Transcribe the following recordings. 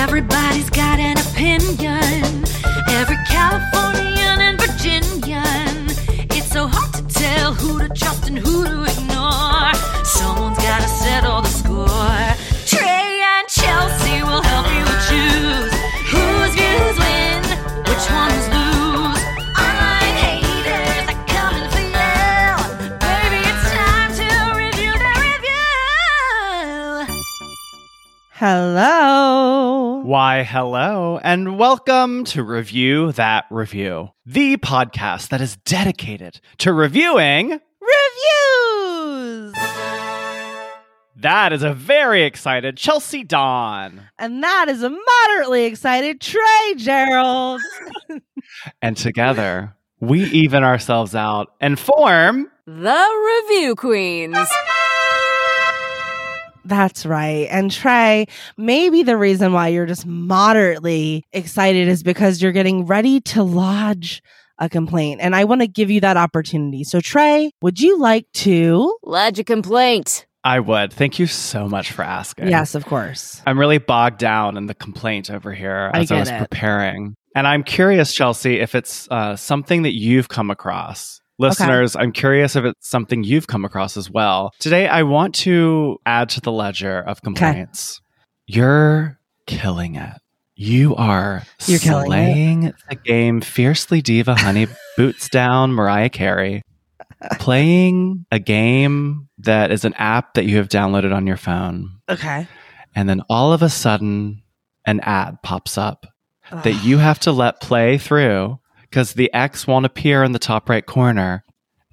Everybody's got an opinion. Every Californian and Virginian. It's so hard to tell who to trust and who to ignore. Someone's gotta settle the score. Hello. Why, hello, and welcome to Review That Review, the podcast that is dedicated to reviewing. Reviews. That is a very excited Chelsey Donn. And that is a moderately excited Trey Gerrald. And together, we even ourselves out and form. The Review Queens. That's right. And Trey, maybe the reason why you're just moderately excited is because you're getting ready to lodge a complaint. And I want to give you that opportunity. So, Trey, would you like to? Lodge a complaint. I would. Thank you so much for asking. Yes, of course. I'm really bogged down in the complaint over here as I, get was it. preparing. And I'm curious, Chelsey, if it's uh, something that you've come across. Listeners, I'm curious if it's something you've come across as well. Today, I want to add to the ledger of complaints. You're killing it. You are You're killing it. slaying the game fiercely diva honey boots down Mariah Carey. Playing a game that is an app that you have downloaded on your phone Okay. and then all of a sudden an ad pops up that you have to let play through because the X won't appear in the top right corner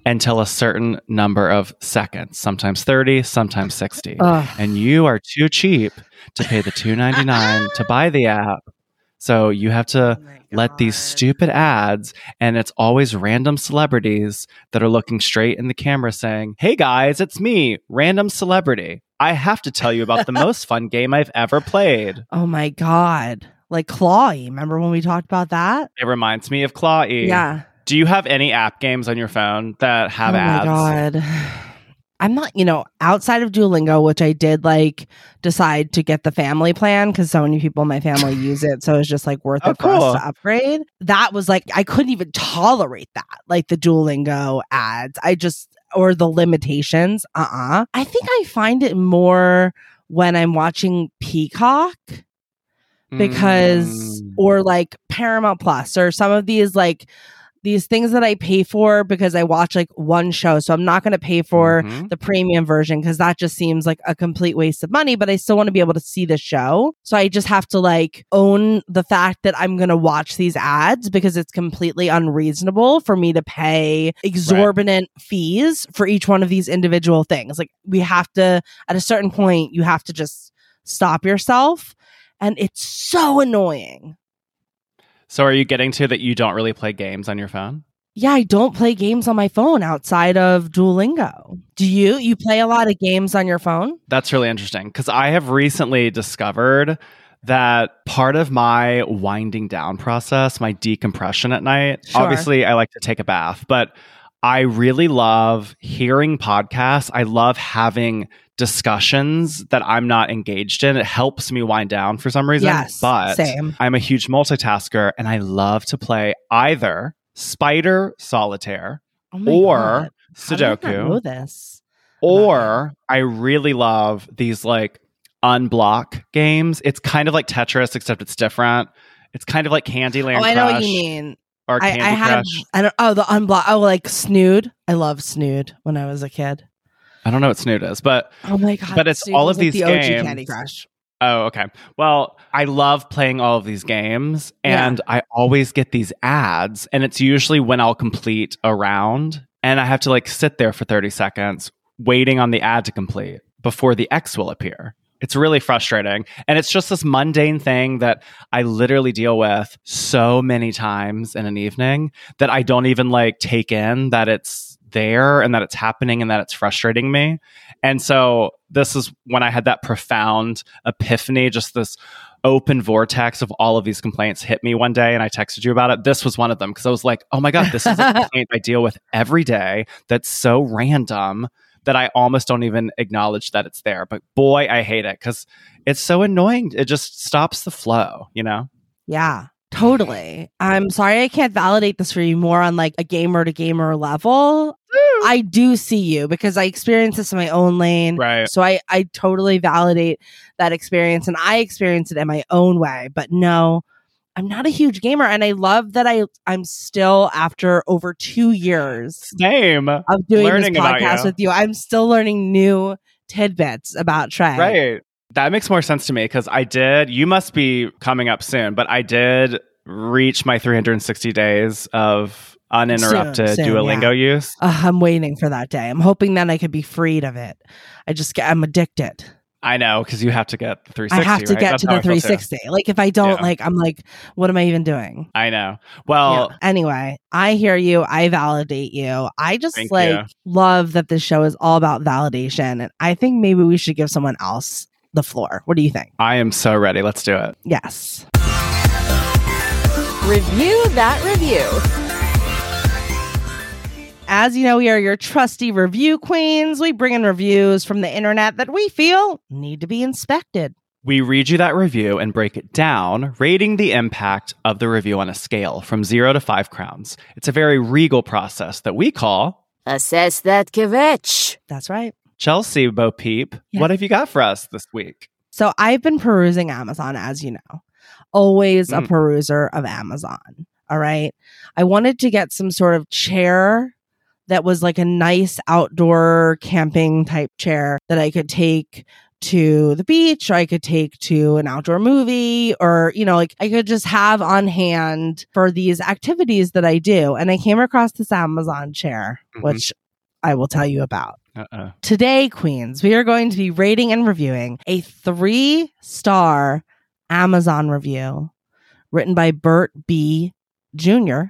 until a certain number of seconds, sometimes 30, sometimes 60. Ugh. And you are too cheap to pay the 299 to buy the app. So you have to Oh let these stupid ads and it's always random celebrities that are looking straight in the camera saying, "Hey guys, it's me, random celebrity. I have to tell you about the most fun game I've ever played." Oh my God. Like Clawy. Remember when we talked about that? It reminds me of Claw E. Yeah. Do you have any app games on your phone that have ads? oh ads? my god. I'm not, you know, outside of Duolingo, which I did like decide to get the family plan because so many people in my family use it. So it's just like worth Oh, it for us to upgrade. That was like, I couldn't even tolerate that, like the Duolingo ads. I just, or the limitations. Uh uh I think I find it more when I'm watching Peacock because Mm. or like Paramount Plus or some of these like these things that I pay for because I watch like one show. So I'm not going to pay for Mhm. the premium version because that just seems like a complete waste of money, but I still want to be able to see the show. So I just have to like own the fact that I'm going to watch these ads because it's completely unreasonable for me to pay exorbitant fees for each one of these individual things. Like we have to at a certain point you have to just stop yourself and it's so annoying. So are you getting to that you don't really play games on your phone? Yeah, I don't play games on my phone outside of Duolingo. Do you? You play a lot of games on your phone? That's really interesting because I have recently discovered that part of my winding down process, my decompression at night, Sure. obviously I like to take a bath, but I really love hearing podcasts. I love having discussions that I'm not engaged in. It helps me wind down for some reason. Yes, but same. I'm a huge multitasker and I love to play either Spider Solitaire Oh or God. How did I not Sudoku. know this? Or I really love these like unblock games. It's kind of like Tetris, except it's different. It's kind of like Candyland oh, I know what you mean. or I, Candy I had. Crush. I don't. Oh, the unblock. Oh, like Snood. I love Snood when I was a kid. I don't know what Snoot is, but Oh my god! But it's Snood all of like these the OG games. Candy Crush. oh, okay. Well, I love playing all of these games, and I always get these ads, and it's usually when I'll complete a round, and I have to like sit there for 30 seconds waiting on the ad to complete before the X will appear. It's really frustrating. And it's just this mundane thing that I literally deal with so many times in an evening that I don't even like take in that it's there and that it's happening and that it's frustrating me. And so this is when I had that profound epiphany, just this open vortex of all of these complaints hit me one day and I texted you about it. This was one of them because I was like, oh my God, this is a complaint I deal with every day that's so random, that I almost don't even acknowledge that it's there. But boy, I hate it because it's so annoying. It just stops the flow, you know? Yeah, totally. I'm sorry I can't validate this for you more on like a gamer to gamer level. I do see you because I experience this in my own lane. Right. So I, I totally validate that experience and I experience it in my own way. But no, I'm not a huge gamer. And I love that I I'm still after over two years Same. of doing Learning this podcast you. with you. I'm still learning new tidbits about Trey. Right. That makes more sense to me because I did, you must be coming up soon, but I did reach my 360 days of uninterrupted Soon, soon, Duolingo use. Uh, I'm waiting for that day. I'm hoping that I could be freed of it. I just get, I'm addicted. I know because you have to get the 360. I have to right? get That's to the I too. 360. Like if I don't, Yeah. like I'm like, what am I even doing? I know. Well, Yeah. Anyway, I hear you. I validate you. I just like you. love that this show is all about validation. And I think maybe we should give someone else the floor. What do you think? I am so ready. Let's do it. Yes. Review that review. As you know, we are your trusty review queens. We bring in reviews from the internet that we feel need to be inspected. We read you that review and break it down, rating the impact of the review on a scale from zero to five crowns. It's a very regal process that we call Assess that kvetch. That's right. Chelsey Bo Peep. Yeah. What have you got for us this week? So I've been perusing Amazon, as you know, always a Mm. peruser of Amazon. All right. I wanted to get some sort of chair that was like a nice outdoor camping type chair that I could take to the beach or I could take to an outdoor movie or, you know, like I could just have on hand for these activities that I do. And I came across this Amazon chair, Mhm. which I will tell you about. Uh-uh. Today, Queens, we are going to be rating and reviewing a three star Amazon review written by Bert B. Jr.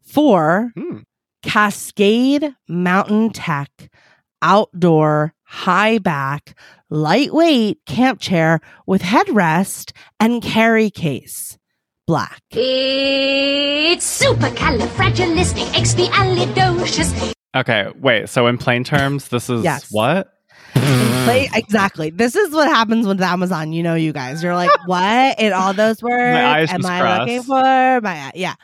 for Hmm. Cascade Mountain Tech outdoor high back lightweight camp chair with headrest and carry case. Black. It's supercalifragilisticexpialidocious. Okay, wait. So in plain terms, this is Yes. what? Play- exactly. This is what happens with Amazon. You know, you guys. You're like, what in all those words eyes am I looking for? My yeah.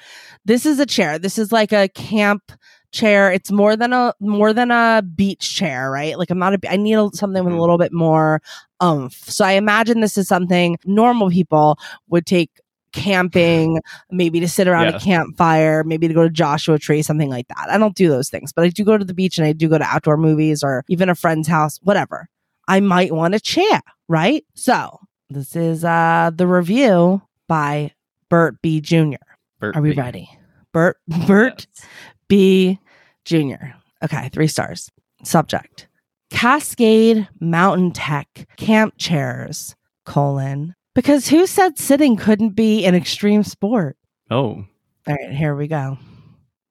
This is a chair. This is like a camp chair. It's more than a more than a beach chair, right? Like I'm not a. I need a, something with a Mhm. little bit more oomph. So I imagine this is something normal people would take camping, maybe to sit around a campfire, maybe to go to Joshua Tree, something like that. I don't do those things, but I do go to the beach and I do go to outdoor movies or even a friend's house, whatever. I might want a chair, right? So this is uh the review by Bert B. Jr. Bert Are we B. ready? Bert Bert Yes. B. Jr. Okay, three stars. Subject Cascade Mountain Tech Camp Chairs, colon. Because who said sitting couldn't be an extreme sport? Oh, All right, here we go.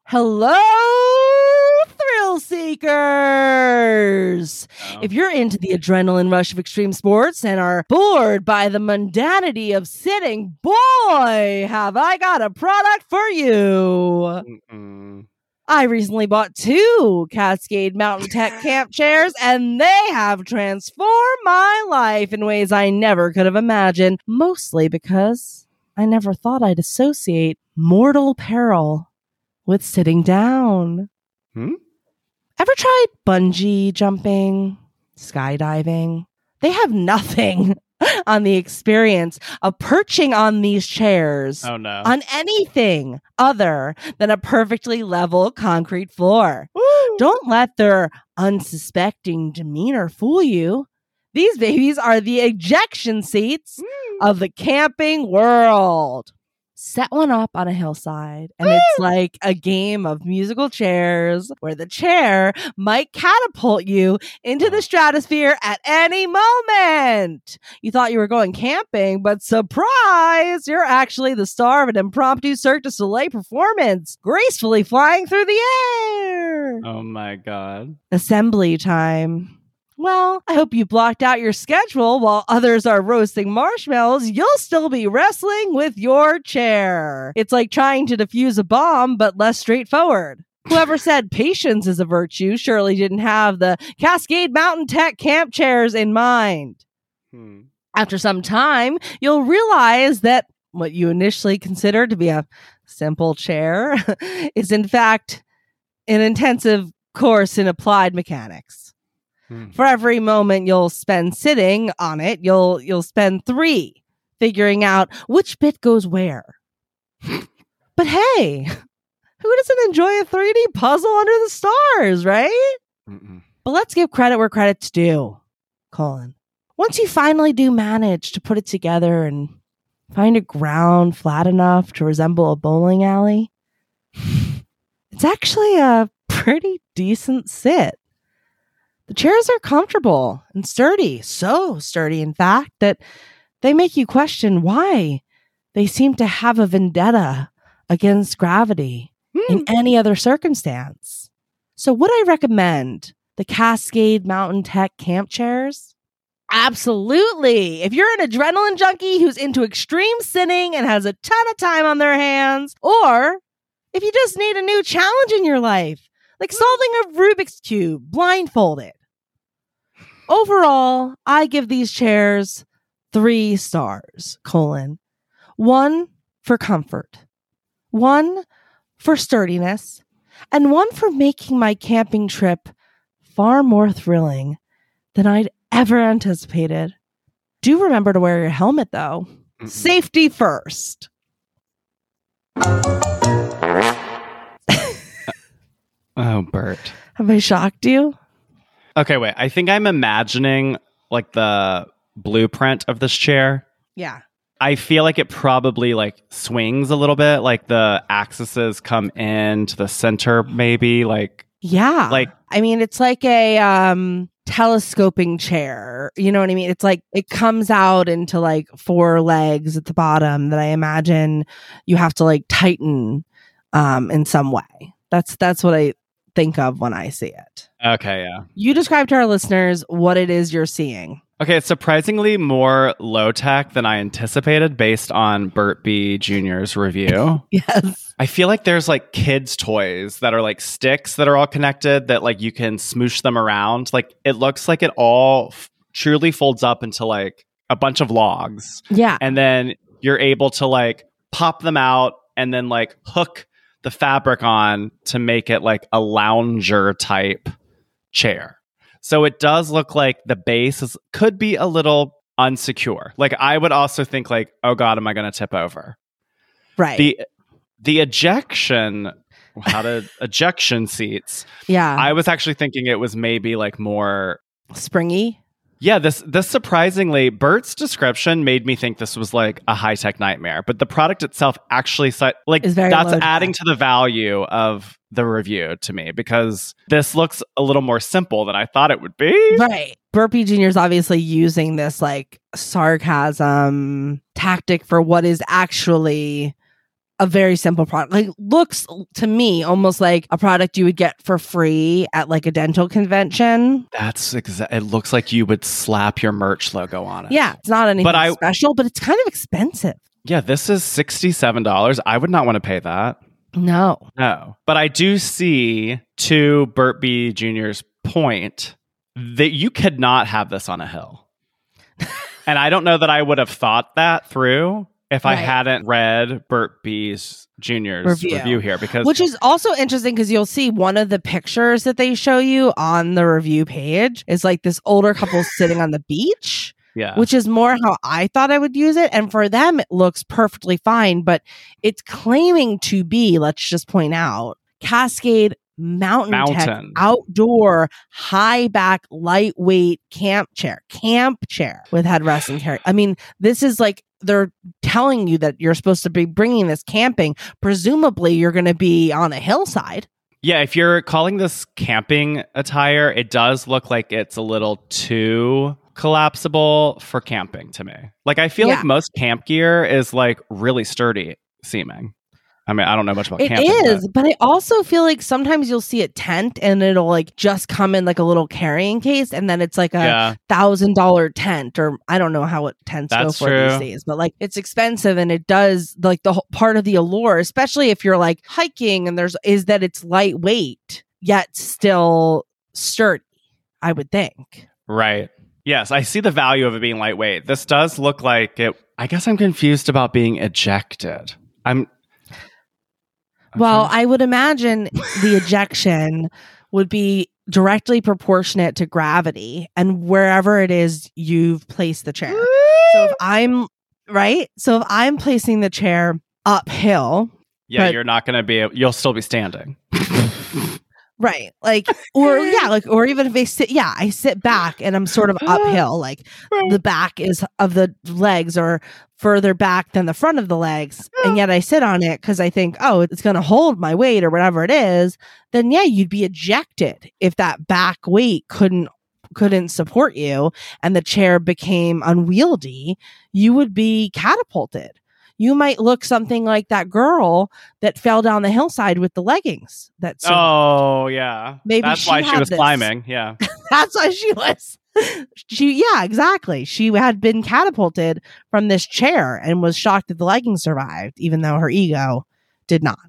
Hello, thrill seekers. If you're into the adrenaline rush of extreme sports and are bored by the mundanity of sitting, boy, have I got a product for you. Mm-mm. I recently bought two Cascade Mountain Tech camp chairs, and they have transformed my life in ways I never could have imagined, mostly because I never thought I'd associate mortal peril with sitting down. Hmm? Ever tried bungee jumping, skydiving? They have nothing on the experience of perching on these chairs oh no. on anything other than a perfectly level concrete floor. Don't let their unsuspecting demeanor fool you. These babies are the ejection seats mm. of the camping world. Set one up on a hillside, and it's like a game of musical chairs where the chair might catapult you into the stratosphere at any moment. You thought you were going camping, but surprise, you're actually the star of an impromptu Cirque du Soleil performance, gracefully flying through the air. oh my god. Assembly time. Well, I hope you blocked out your schedule while others are roasting marshmallows. You'll still be wrestling with your chair. It's like trying to defuse a bomb, but less straightforward. Whoever said patience is a virtue surely didn't have the Cascade Mountain Tech camp chairs in mind. Hmm. After some time, you'll realize that what you initially considered to be a simple chair is, in fact, an intensive course in applied mechanics. Hmm. For every moment you'll spend sitting on it, you'll you'll spend three figuring out which bit goes where. but hey, who doesn't enjoy a 3D puzzle under the stars, right? Mm-mm. But let's give credit where credit's due, Colin. Once you finally do manage to put it together and find a ground flat enough to resemble a bowling alley, it's actually a pretty decent sit. The chairs are comfortable and sturdy, so sturdy, in fact, that they make you question why they seem to have a vendetta against gravity in hmm. any other circumstance. So, would I recommend the Cascade Mountain Tech camp chairs? Absolutely. If you're an adrenaline junkie who's into extreme sinning and has a ton of time on their hands, or if you just need a new challenge in your life, like solving a Rubik's Cube blindfolded. Overall, I give these chairs three stars, colon. One for comfort, one for sturdiness, and one for making my camping trip far more thrilling than I'd ever anticipated. Do remember to wear your helmet though. Mm-mm. Safety first. Oh, Bert. Have I shocked you? Okay, wait. I think I'm imagining like the blueprint of this chair. Yeah. I feel like it probably like swings a little bit, like the axes come into the center, maybe. Like, Yeah. Like- I mean, it's like a um telescoping chair. You know what I mean? It's like it comes out into like four legs at the bottom that I imagine you have to like tighten um in some way. That's that's what I think of when I see it. okay, yeah. You describe to our listeners what it is you're seeing. Okay, it's surprisingly more low tech than I anticipated based on Bert B. Jr.'s review. Yes. I feel like there's like kids' toys that are like sticks that are all connected that like you can smoosh them around. Like it looks like it all f- truly folds up into like a bunch of logs. Yeah. And then you're able to like pop them out and then like hook the fabric on to make it like a lounger type chair. So it does look like the base is, could be a little unsecure. Like I would also think like, oh god, am I going to tip over? Right. The the ejection how to ejection seats. yeah. I was actually thinking it was maybe like more Springy. Yeah, this this surprisingly, Bert's description made me think this was like a high tech nightmare, but the product itself actually like that's adding to the value of the review to me because this looks a little more simple than I thought it would be. Right. Burpee Jr. is obviously using this like sarcasm tactic for what is actually a very simple product. Like looks to me almost like a product you would get for free at like a dental convention. That's exactly. it looks like you would slap your merch logo on it. Yeah, it's not anything But I- special, but it's kind of expensive. Yeah, this is $67. I would not want to pay that. No. No. But I do see to Bert B. Jr.'s point that you could not have this on a hill. and I don't know that I would have thought that through if I hadn't read Bert B.'s Jr.'s Review. review, here because Which is also interesting because you'll see one of the pictures that they show you on the review page is like this older couple sitting on the beach. yeah. which is more how I thought I would use it. And for them, it looks perfectly fine, but it's claiming to be, let's just point out, Cascade Mountain, Tech Mountain. outdoor high back lightweight camp chair, camp chair with headrest and carry. I mean, this is like they're telling you that you're supposed to be bringing this camping. Presumably, you're going to be on a hillside. Yeah, if you're calling this camping attire, it does look like it's a little too collapsible for camping to me. Like I feel Yeah. like most camp gear is like really sturdy seeming. I mean, I don't know much about It camping. is, but I also feel like sometimes you'll see a tent and it'll like just come in like a little carrying case, and then it's like but- a yeah. thousand dollar tent, or I don't know how what tents That's go for these days, but like it's expensive and it does like the whole part of the allure, especially if you're like hiking and there's is that it's lightweight yet still sturdy. I would think. Right. Yes, I see the value of it being lightweight. This does look like it. I guess I'm confused about being ejected. I'm. Well, I would imagine the ejection would be directly proportionate to gravity and wherever it is you've placed the chair. So if I'm right, so if I'm placing the chair uphill, yeah, but- you're not going to be. You'll still be standing. right, like, or yeah, like, or even if I sit, yeah, I sit back and I'm sort of uphill, like the back is of the legs or further back than the front of the legs, and yet I sit on it because I think, oh, it's going to hold my weight or whatever it is. Then yeah, you'd be ejected if that back weight couldn't couldn't support you and the chair became unwieldy. You would be catapulted. You might look something like that girl that fell down the hillside with the leggings. That's oh yeah, Maybe that's she why she was this. climbing. Yeah. that's why she was. She yeah, exactly. She had been catapulted from this chair and was shocked that the leggings survived, even though her ego did not.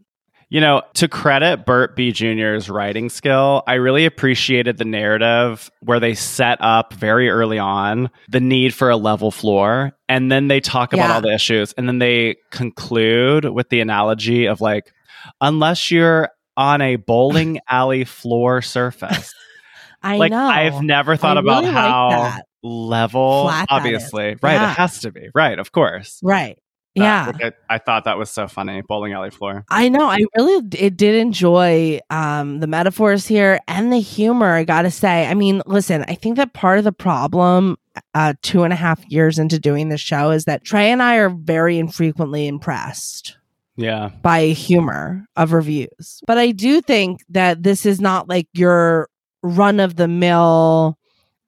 You know, to credit Bert B. Jr.'s writing skill, I really appreciated the narrative where they set up very early on the need for a level floor. And then they talk about Yeah. all the issues. And then they conclude with the analogy of like, unless you're on a bowling alley floor surface. I like, know. I've never thought I about really how that. level, Flat obviously. Right. Yeah. It has to be. Right. Of course. right. Yeah. like, I, thought that was so funny. Bowling alley floor. I know. I really it did enjoy um, the metaphors here and the humor. I gotta say. I mean, listen. I think that part of the problem, uh, two and a half years into doing this show, is that Trey and I are very infrequently impressed Yeah. by humor of reviews. But I do think that this is not like your run of the mill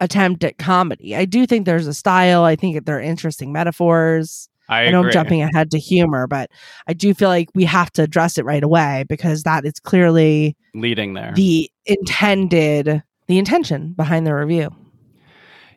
attempt at comedy. I do think there's a style. I think that there are interesting metaphors. I, I know I'm jumping ahead to humor, but I do feel like we have to address it right away because that is clearly leading there. the intended the intention behind the review.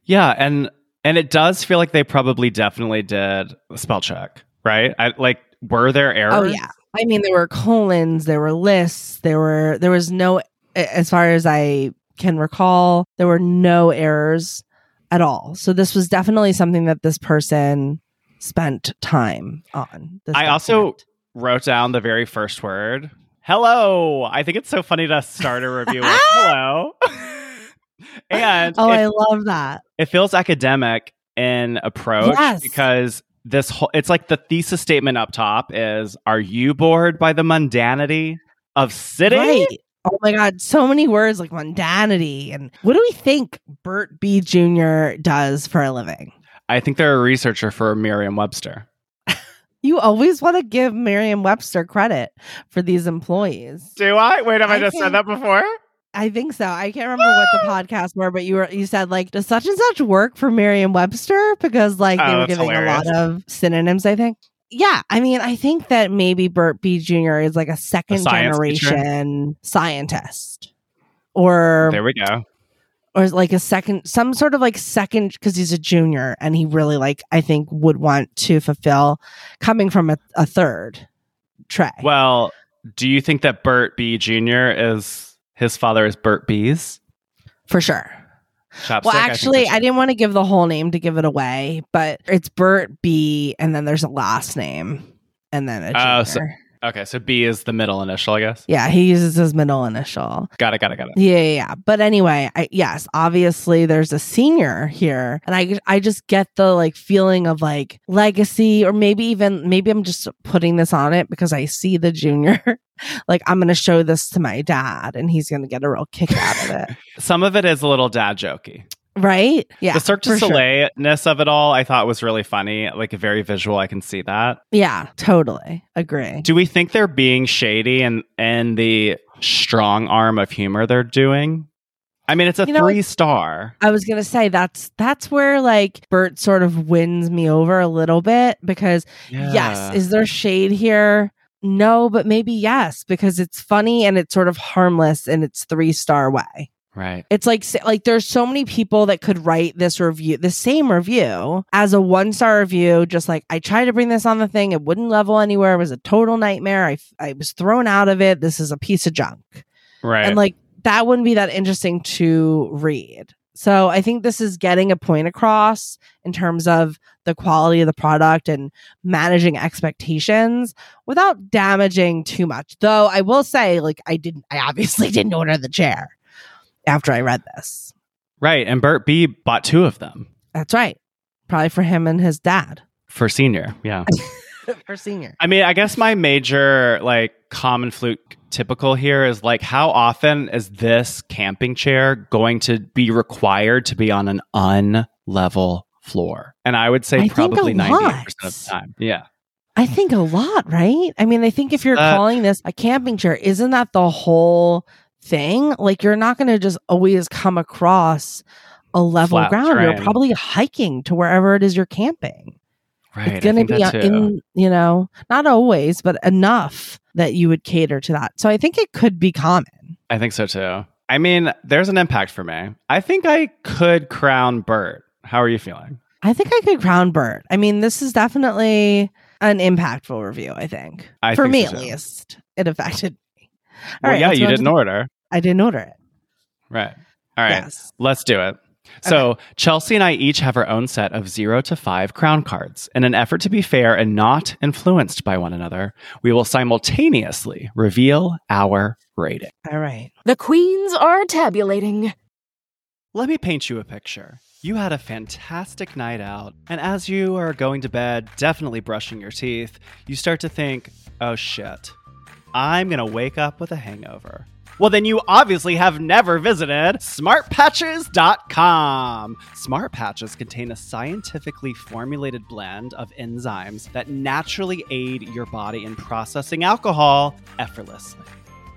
Yeah, and and it does feel like they probably definitely did spell check, right? I like were there errors? Oh yeah. I mean there were colons, there were lists, there were there was no as far as I can recall, there were no errors at all. So this was definitely something that this person spent time on. this I also wrote down the very first word. Hello. I think it's so funny to start a review with hello. and Oh, it, I love that. it feels academic in approach Yes. because this whole it's like the thesis statement up top is are you bored by the mundanity of sitting? Right. Oh my God. So many words like mundanity. And what do we think Bert B. Jr. does for a living? I think they're a researcher for Merriam Webster. You always want to give Merriam Webster credit for these employees. Do I? Wait, have I, I just think- said that before? I think so. I can't remember what the ah! podcast were, but you were you said like does such and such work for Merriam Webster because like they Oh, were giving hilarious. a lot of synonyms. I think. Yeah, I mean, I think that maybe Bert B. Jr. is like a second science teacher? generation scientist, or There we go. Or like a second some sort of like second because he's a junior and he really like i think would want to fulfill coming from a, a third Trey. Well, do you think that Bert B. Jr. is his father is Bert B's? for sure Chapstick? well actually for I, didn't want to give the whole name to give it away but it's bert b and then there's a last name and then a junior. Oh, so- Okay, so B is the middle initial, I guess. yeah he uses his middle initial Got it, got it, got it. Yeah, yeah, yeah. But anyway, I, yes, obviously there's a senior here, and I I just get the like feeling of like legacy, or maybe even maybe I'm just putting this on it because I see the junior. like I'm gonna show this to my dad, and he's gonna get a real kick out of it, Some of it is a little dad jokey. Right? Yeah, the Cirque du. Soleil ness of it all, I thought was really funny. Like very visual, I can see that. Yeah, totally agree. Do we think they're being shady and and the strong arm of humor they're doing? I mean, it's a You know, three star. I was gonna say that's that's where like Bert sort of wins me over a little bit because yes, is there shade here? no, but maybe yes, because it's funny and it's sort of harmless in its three star way. Right. It's like like there's so many people that could write this review, the same review as a one star review. Just like I tried to bring this on the thing, it wouldn't level anywhere. It was a total nightmare. I I was thrown out of it. This is a piece of junk, Right. and like that wouldn't be that interesting to read. So I think this is getting a point across in terms of the quality of the product and managing expectations without damaging too much. Though I will say, like I didn't, I obviously didn't order the chair after I read this. right. And Bert B bought two of them That's right. Probably for him and his dad for senior. Yeah. for senior. I mean, I guess my major like common fluke typical here is like how often is this camping chair going to be required to be on an unlevel floor? And I would say I probably ninety eight percent of the time. Yeah. I think a lot, right? I mean, I think if you're Uh, calling this a camping chair, isn't that the whole thing? Like, you're not going to just always come across a level Flat ground. You're probably hiking to wherever it is you're camping. Right. it's going to be in, you know, not always, but enough that you would cater to that. So I think it could be common. I think so too. I mean, there's an impact for me. I think I could crown Bert. How are you feeling? I think I could crown Bert. I mean, this is definitely an impactful review, I think. I For think me, so, at least, it affected. All well, right, yeah, you go on to didn't the- order. I didn't order it. Right. All right. Yes. Let's do it. So, Chelsey and I each have our own set of zero to five crown cards. In an effort to be fair and not influenced by one another, we will simultaneously reveal our rating. All right. The queens are tabulating. Let me paint you a picture. You had a fantastic night out, and as you are going to bed, definitely brushing your teeth, you start to think, oh shit, I'm gonna wake up with a hangover. Well, then you obviously have never visited smartpatches.com. Smart Patches contain a scientifically formulated blend of enzymes that naturally aid your body in processing alcohol effortlessly.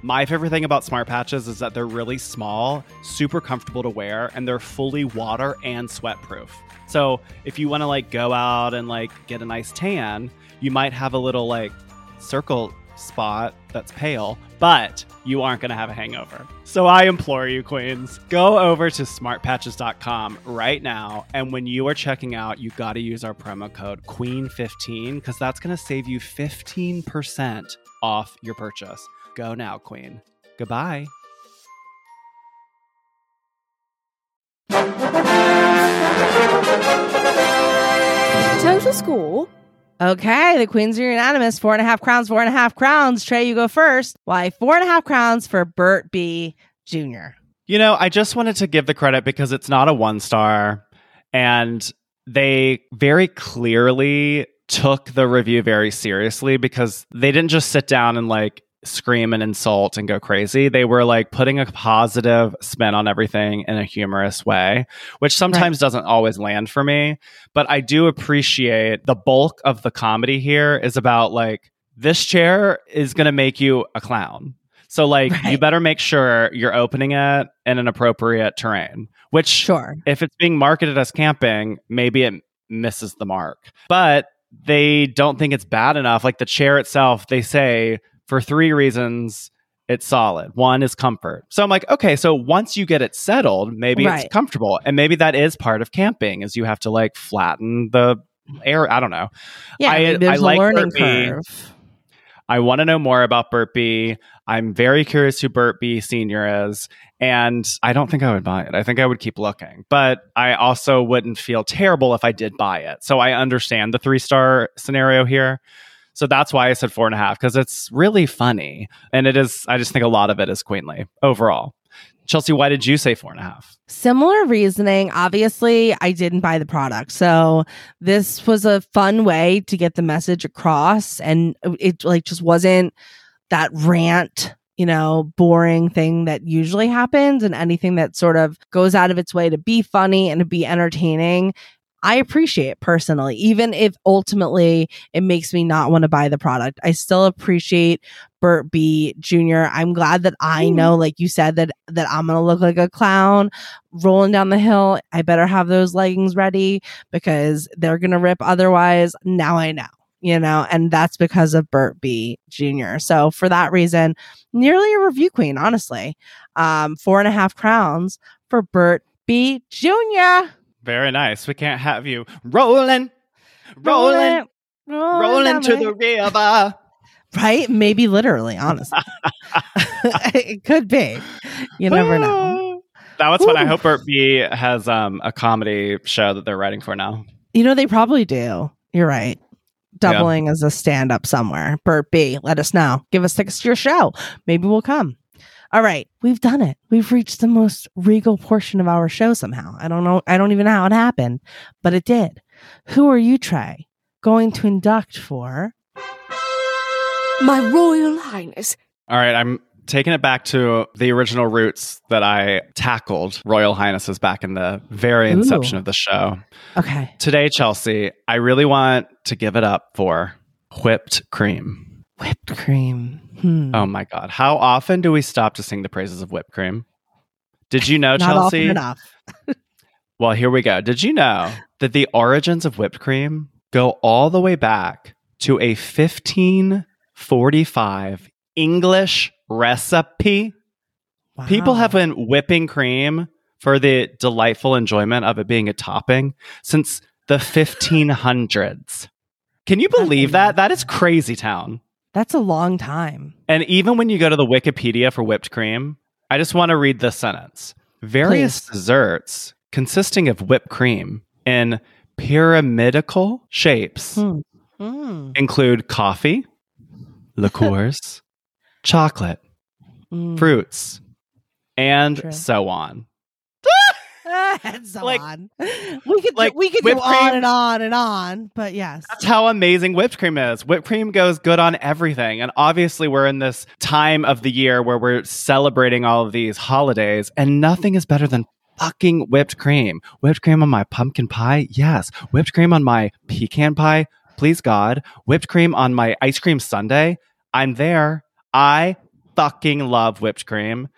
My favorite thing about smart patches is that they're really small, super comfortable to wear, and they're fully water and sweat proof. So if you want to like go out and like get a nice tan, you might have a little like circle spot that's pale, but you aren't going to have a hangover. So I implore you, queens, go over to smartpatches.com right now. And when you are checking out, you got to use our promo code QUEEN15 because that's going to save you 15% off your purchase. Go now, Queen. Goodbye. Total score. Okay, the queens are unanimous. Four and a half crowns, four and a half crowns. Trey, you go first. Why four and a half crowns for Bert B. Jr. You know, I just wanted to give the credit because it's not a one star and they very clearly took the review very seriously because they didn't just sit down and like scream and insult and go crazy. They were like putting a positive spin on everything in a humorous way, which sometimes doesn't always land for me. But I do appreciate the bulk of the comedy here is about like, this chair is going to make you a clown. So, like, you better make sure you're opening it in an appropriate terrain, which Sure. if it's being marketed as camping, maybe it misses the mark. But they don't think it's bad enough. Like the chair itself, they say for three reasons it's solid. One is comfort. So I'm like, okay, so once you get it settled, maybe Right. it's comfortable. And maybe that is part of camping is you have to like flatten the air. I don't know. Yeah, I- I like learning Bert B. curve. I want to know more about Bert B. I'm very curious who Bert B. Senior is, and I don't think I would buy it. I think I would keep looking, but I also wouldn't feel terrible if I did buy it. So I understand the three star scenario here. So that's why I said four and a half because it's really funny, and it is. I just think a lot of it is queenly overall. Chelsey, why did you say four and a half? Similar reasoning. Obviously, I didn't buy the product. So this was a fun way to get the message across. And it like just wasn't that rant, you know, boring thing that usually happens and anything that sort of goes out of its way to be funny and to be entertaining. I appreciate it personally, even if ultimately it makes me not want to buy the product. I still appreciate Bert B Jr. I'm glad that I know, like you said, that that I'm gonna look like a clown rolling down the hill. I better have those leggings ready because they're gonna rip otherwise. Now I know. you know, and that's because of Bert B. Jr. So for that reason, nearly a review queen, honestly. Um, four and a half crowns for Bert B. Jr. Very nice. We can't have you rolling, rolling, rolling down to the river. right? Maybe literally, honestly. it could be. You never know. That was fun. I hope Bert B has um, a comedy show that they're writing for now. You know, they probably do. You're right. Doubling as a stand up somewhere. Bert B, let us know. Give us tickets to your show. Maybe we'll come. All right. We've done it. We've reached the most regal portion of our show somehow. I don't know. I don't even know how it happened, but it did. Who are you, Trey, going to induct for? My Royal Highness. All right, I'm taking it back to the original roots that I tackled Royal Highnesses back in the very Ooh. inception of the show. Okay. Today, Chelsey, I really want to give it up for whipped cream. Whipped cream. Hmm. Oh my God. How often do we stop to sing the praises of whipped cream? Did you know, Chelsey? enough. Well, here we go. Did you know that the origins of whipped cream go all the way back to a 1545 English recipe? People have been whipping cream for the delightful enjoyment of it being a topping since the 1500s. Can you believe that? That is crazy town. That's a long time. And even when you go to the Wikipedia for whipped cream, I just want to read this sentence. Various Please. desserts consisting of whipped cream in pyramidical shapes. Hmm. include coffee, liqueurs, chocolate, Hmm. fruits, and True. so on. and so Like- on. We could like we could go whipped on and on and on, but yes. That's how amazing whipped cream is. Whipped cream goes good on everything. And obviously, we're in this time of the year where we're celebrating all of these holidays, and nothing is better than fucking whipped cream. Whipped cream on my pumpkin pie? Yes. Whipped cream on my pecan pie? Please, God. Whipped cream on my ice cream sundae? I'm there. I fucking love whipped cream.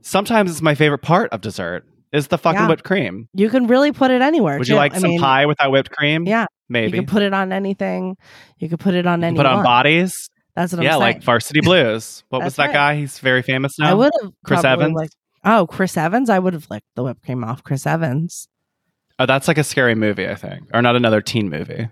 Sometimes it's my favorite part of dessert is the fucking Yeah. whipped cream. You can really put it anywhere. Would too. you like I some mean, pie without whipped cream? Yeah. Maybe. You can put it on anything. You could put it on can put on bodies. That's what yeah, I'm saying. like Varsity Blues. What was that right. guy? He's very famous now. I would have Chris Evans? licked- oh, Chris Evans. I would have licked the whipped cream off Chris Evans. oh, that's like a scary movie, I think, or not another teen movie.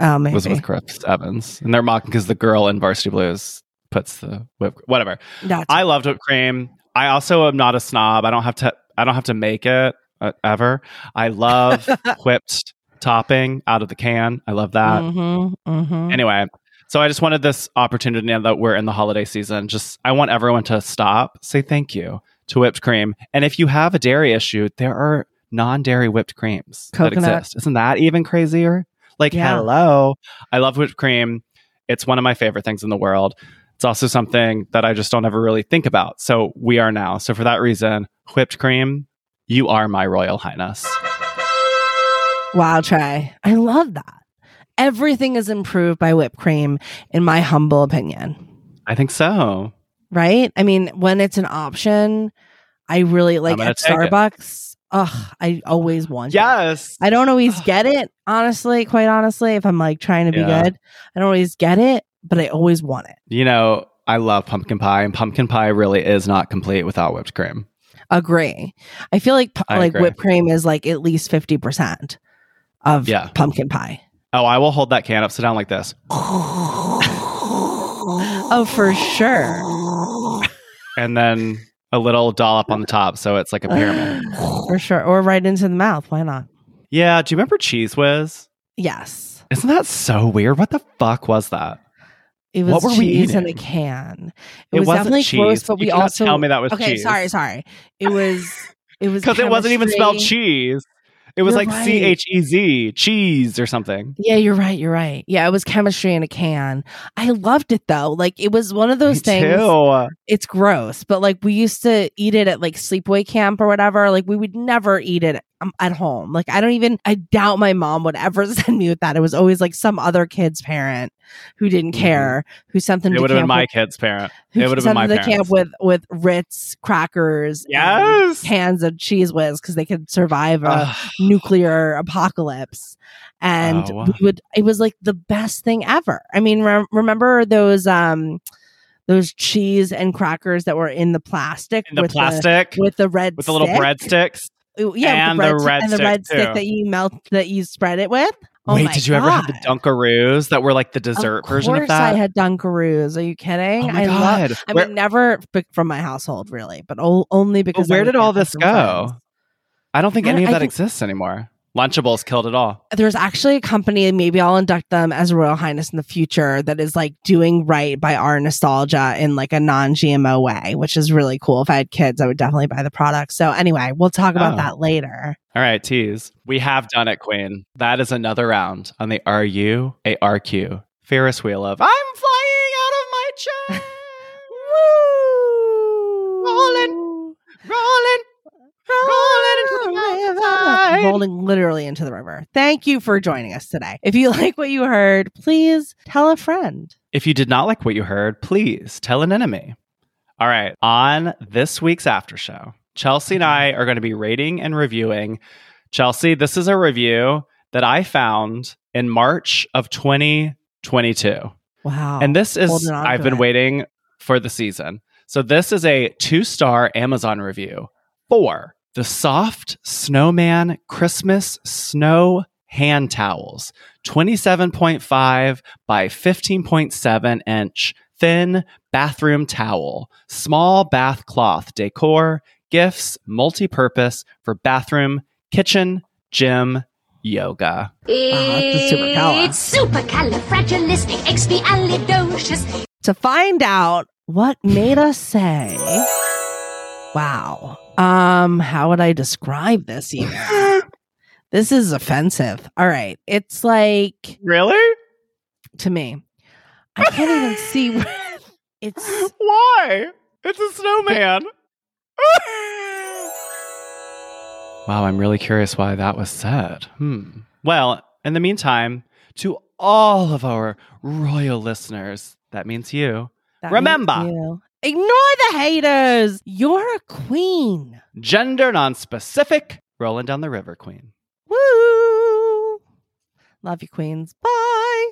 Oh, It maybe. was with Chris Evans, and they're mocking because the girl in Varsity Blues puts the whip. Whatever. That's- I loved whipped cream. I also am not a snob. I don't have to. I don't have to make it uh, ever. I love whipped topping out of the can. I love that. Mhm, mhm. Anyway, so I just wanted this opportunity now that we're in the holiday season. Just I want everyone to stop, say thank you to whipped cream. And if you have a dairy issue, there are non-dairy whipped creams Coconut. that exist. Isn't that even crazier? Like, Yeah. hello. I love whipped cream. It's one of my favorite things in the world. It's also something that I just don't ever really think about. So we are now. So for that reason, whipped cream, you are my royal highness. Wow, Trey. I love that. Everything is improved by whipped cream, in my humble opinion. I think so. Right? I mean, when it's an option, I really like at it. Starbucks. Ugh, I always want. it. Yes. I don't always get it, honestly, quite honestly, if I'm like trying to be Yeah. good. I don't always get it, but I always want it. You know, I love pumpkin pie, and pumpkin pie really is not complete without whipped cream. Agree. I feel like I like agree. whipped cream is like at least 50% of Yeah. pumpkin pie. Oh, I will hold that can up. upside down like this, Oh, for sure. and then a little dollop on the top, so it's like a pyramid. For sure. Or right into the mouth. Why not? Yeah. Do you remember Cheez Whiz? Yes. Isn't that so weird? What the fuck was that? It was What were we cheese in a can. It, It was wasn't definitely cheese. gross, but You we also tell me that was okay. cheese. Sorry, sorry. It was. It was Because it wasn't even spelled cheese. It was You're like. C H E Z, cheese or something. Yeah, you're right. You're right. Yeah, it was chemistry in a can. I loved it though. Like it was one of those Me things. too. It's gross, but like we used to eat it at like sleepaway camp or whatever. Like we would never eat it um, at home. Like I don't even. I doubt my mom would ever send me with that. It was always like some other kid's parent who didn't care, who sent them It would have been my with, kid's parent. who It would have been my them to parents. camp with with Ritz crackers, and yes. cans of Cheez Whiz because they could survive a nuclear apocalypse. And Oh, we would, it was like the best thing ever. I mean, re- remember those, um, those cheese and crackers that were in the plastic In the with plastic with the red with the little stick? breadsticks. Yeah, and the red, red and the stick, red stick that you melt that you spread it with. Oh Wait, did you ever have the Dunkaroos that were like the dessert of version of course that? I had Dunkaroos. Are you kidding? oh I love. I where, mean, never from my household, really, but only because. Where did all this go? friends. I don't think I any of I that think- exists anymore. Lunchables killed it all. there's actually a company, maybe I'll induct them as Royal Highness in the future, that is like doing right by our nostalgia in like a non GMO way, which is really cool. If I had kids, I would definitely buy the product. So, anyway, we'll talk about Oh. that later. All right, tease. We have done it, Queen. That is another round on the RU ARQ Ferris wheel of I'm flying out of my chair. Rolling, rolling, rolling into the mountain. Rolling literally into the river. Thank you for joining us today. If you like what you heard, please tell a friend. If you did not like what you heard, please tell an enemy. All right, on this week's after show, Chelsey and I are going to be rating and reviewing. Chelsey, this is a review that I found in March of 2022. Wow. And this is, I've been it. waiting for the season. So this is a two star Amazon review for the Soft Snowman Christmas Snow Hand Towels, 27.5 by 15.7 inch thin bathroom towel, small bath cloth decor, gifts, multi purpose for bathroom, kitchen, gym, yoga. that's a supercala. It's supercalifragilisticexpialidocious. to find out what made us say, wow. Um, how would I describe this even? this is offensive. All right. It's like Really? to me. I can't even see where it's Why? It's a snowman. wow, I'm really curious why that was said. Hmm. Well, in the meantime, to all of our royal listeners, that means you, that Remember. means you. Ignore the haters. You're a queen. gender non-specific, rolling down the river queen. Woo! Love you, queens. Bye.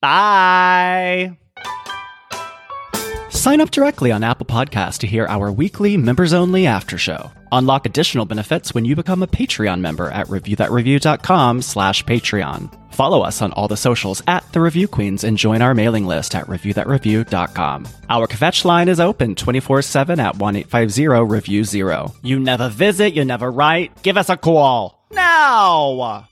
Bye. Sign up directly on Apple Podcasts to hear our weekly members only after show. Unlock additional benefits when you become a Patreon member at reviewthatreview.com slash Patreon. Follow us on all the socials at The Review Queens and join our mailing list at reviewthatreview.com. Our kvetch line is open 24-7 at 1-850-REVIEW-0. You never visit, you never write. Give us a call. Now!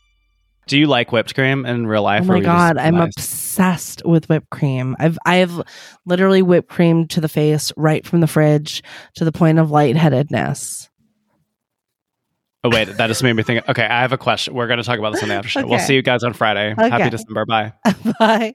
Do you like whipped cream in real oh life? Oh my are you just god, I'm nice? obsessed with whipped cream. I've I've literally whipped cream to the face right from the fridge to the point of lightheadedness. Oh wait, that just made me think. Okay, I have a question. We're going to talk about this on the after show. We'll see you guys on Friday. Happy December. Bye. Bye.